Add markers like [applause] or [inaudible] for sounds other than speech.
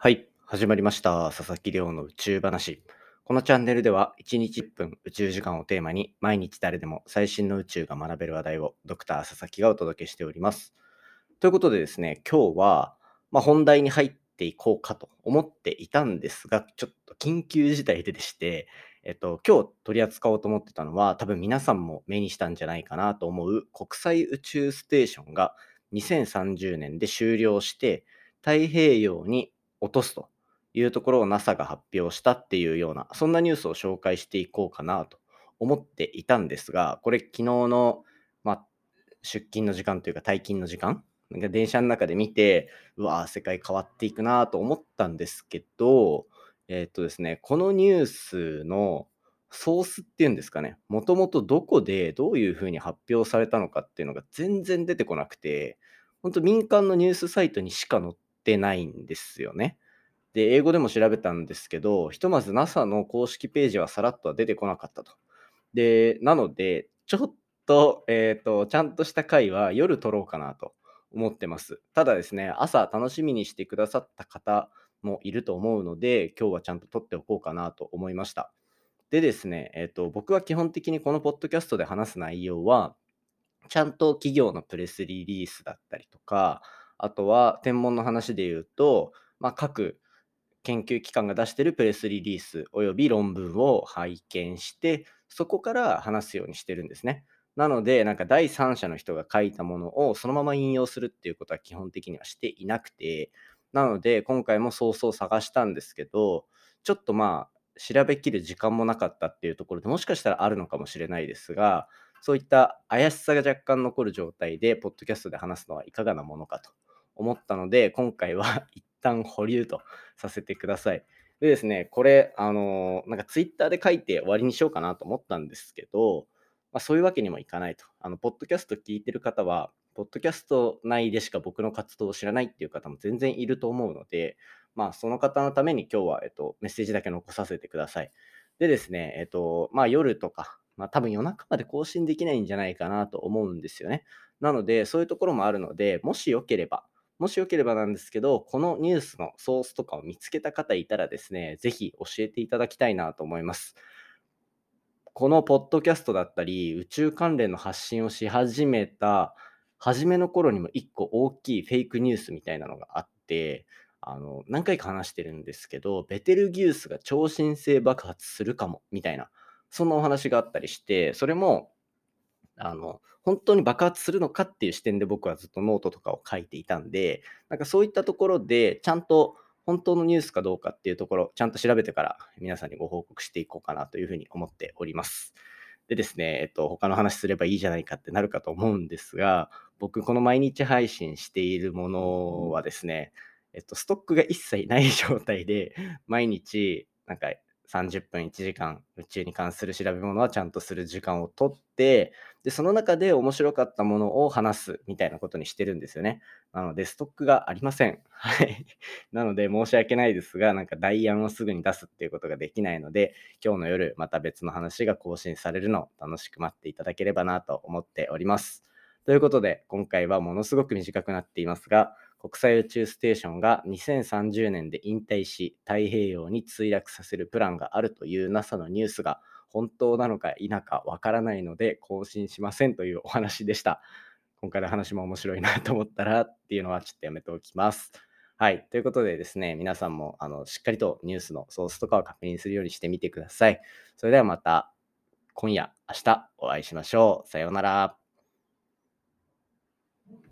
はい、始まりました。佐々木亮の宇宙話。このチャンネルでは1日1分宇宙時間をテーマに毎日誰でも最新の宇宙が学べる話題をドクター佐々木がお届けしております。ということでですね、今日は、まあ、本題に入っていこうかと思っていたんですが、ちょっと緊急事態ででして、えっと、今日取り扱おうと思ってたのは多分皆さんも目にしたんじゃないかなと思う国際宇宙ステーションが2030年で終了して太平洋に落とすというところを NASA が発表したっていうような、そんなニュースを紹介していこうかなと思っていたんですが、これ昨日の、まあ、出勤の時間というか退勤の時間、なんか電車の中で見て、うわ世界変わっていくなと思ったんですけど、えーっとですね、このニュースのソースっていうんですかね、もともとどこでどういうふうに発表されたのかっていうのが全然出てこなくて、本当民間のニュースサイトにしか載っててないんですよね。で、英語でも調べたんですけど、ひとまず NASA の公式ページはさらっとは出てこなかったと。で、なので、ちょっと、えっ、と、ちゃんとした回は夜撮ろうかなと思ってます。ただですね、朝楽しみにしてくださった方もいると思うので、今日はちゃんと撮っておこうかなと思いました。でですね、えっ、と、僕は基本的にこのポッドキャストで話す内容は、ちゃんと企業のプレスリリースだったりとか、あとは天文の話で言うと、まあ、各研究機関が出しているプレスリリースおよび論文を拝見して、そこから話すようにしてるんですね。なので、なんか第三者の人が書いたものをそのまま引用するっていうことは基本的にはしていなくて、なので今回もソースを探したんですけど、ちょっとまあ、調べきる時間もなかったっていうところでもしかしたらあるのかもしれないですが、そういった怪しさが若干残る状態で、ポッドキャストで話すのはいかがなものかと思ったので、今回は [laughs] 一旦保留とさせてください。でですね、これ、あのなんかツイッターで書いて終わりにしようかなと思ったんですけど、まあ、そういうわけにもいかないと。あの、ポッドキャスト聞いてる方は、ポッドキャスト内でしか僕の活動を知らないっていう方も全然いると思うので、まあ、その方のために今日は、えっと、メッセージだけ残させてください。でですね、えっと、まあ、夜とか、まあ、多分夜中まで更新できないんじゃないかなと思うんですよね。なので、そういうところもあるので、もしよければ、もしよければなんですけど、このニュースのソースとかを見つけた方いたらですね、ぜひ教えていただきたいなと思います。このポッドキャストだったり、宇宙関連の発信をし始めた初めの頃にも一個大きいフェイクニュースみたいなのがあって、あの何回か話してるんですけど、ベテルギウスが超新星爆発するかもみたいな、そんなお話があったりして、それもあの本当に爆発するのかっていう視点で僕はずっとノートとかを書いていたんで、なんかそういったところでちゃんと本当のニュースかどうかっていうところ、ちゃんと調べてから皆さんにご報告していこうかなというふうに思っております。でですね、えっと、他の話すればいいじゃないかってなるかと思うんですが、僕、この毎日配信しているものはですね、えっと、ストックが一切ない状態で、毎日、なんか30分、1時間、宇宙に関する調べ物はちゃんとする時間をとって、で、その中で面白かったものを話すみたいなことにしてるんですよね。なので、ストックがありません。はい。[laughs] なので、申し訳ないですが、なんか代案をすぐに出すっていうことができないので、今日の夜、また別の話が更新されるのを楽しく待っていただければなと思っております。ということで、今回はものすごく短くなっていますが、国際宇宙ステーションが2030年で引退し、太平洋に墜落させるプランがあるという NASA のニュースが本当なのか否かわからないので更新しませんというお話でした。今回の話も面白いなと思ったらっていうのはちょっとやめておきます。はい。ということでですね、皆さんもあのしっかりとニュースのソースとかを確認するようにしてみてください。それではまた今夜、明日お会いしましょう。さようなら。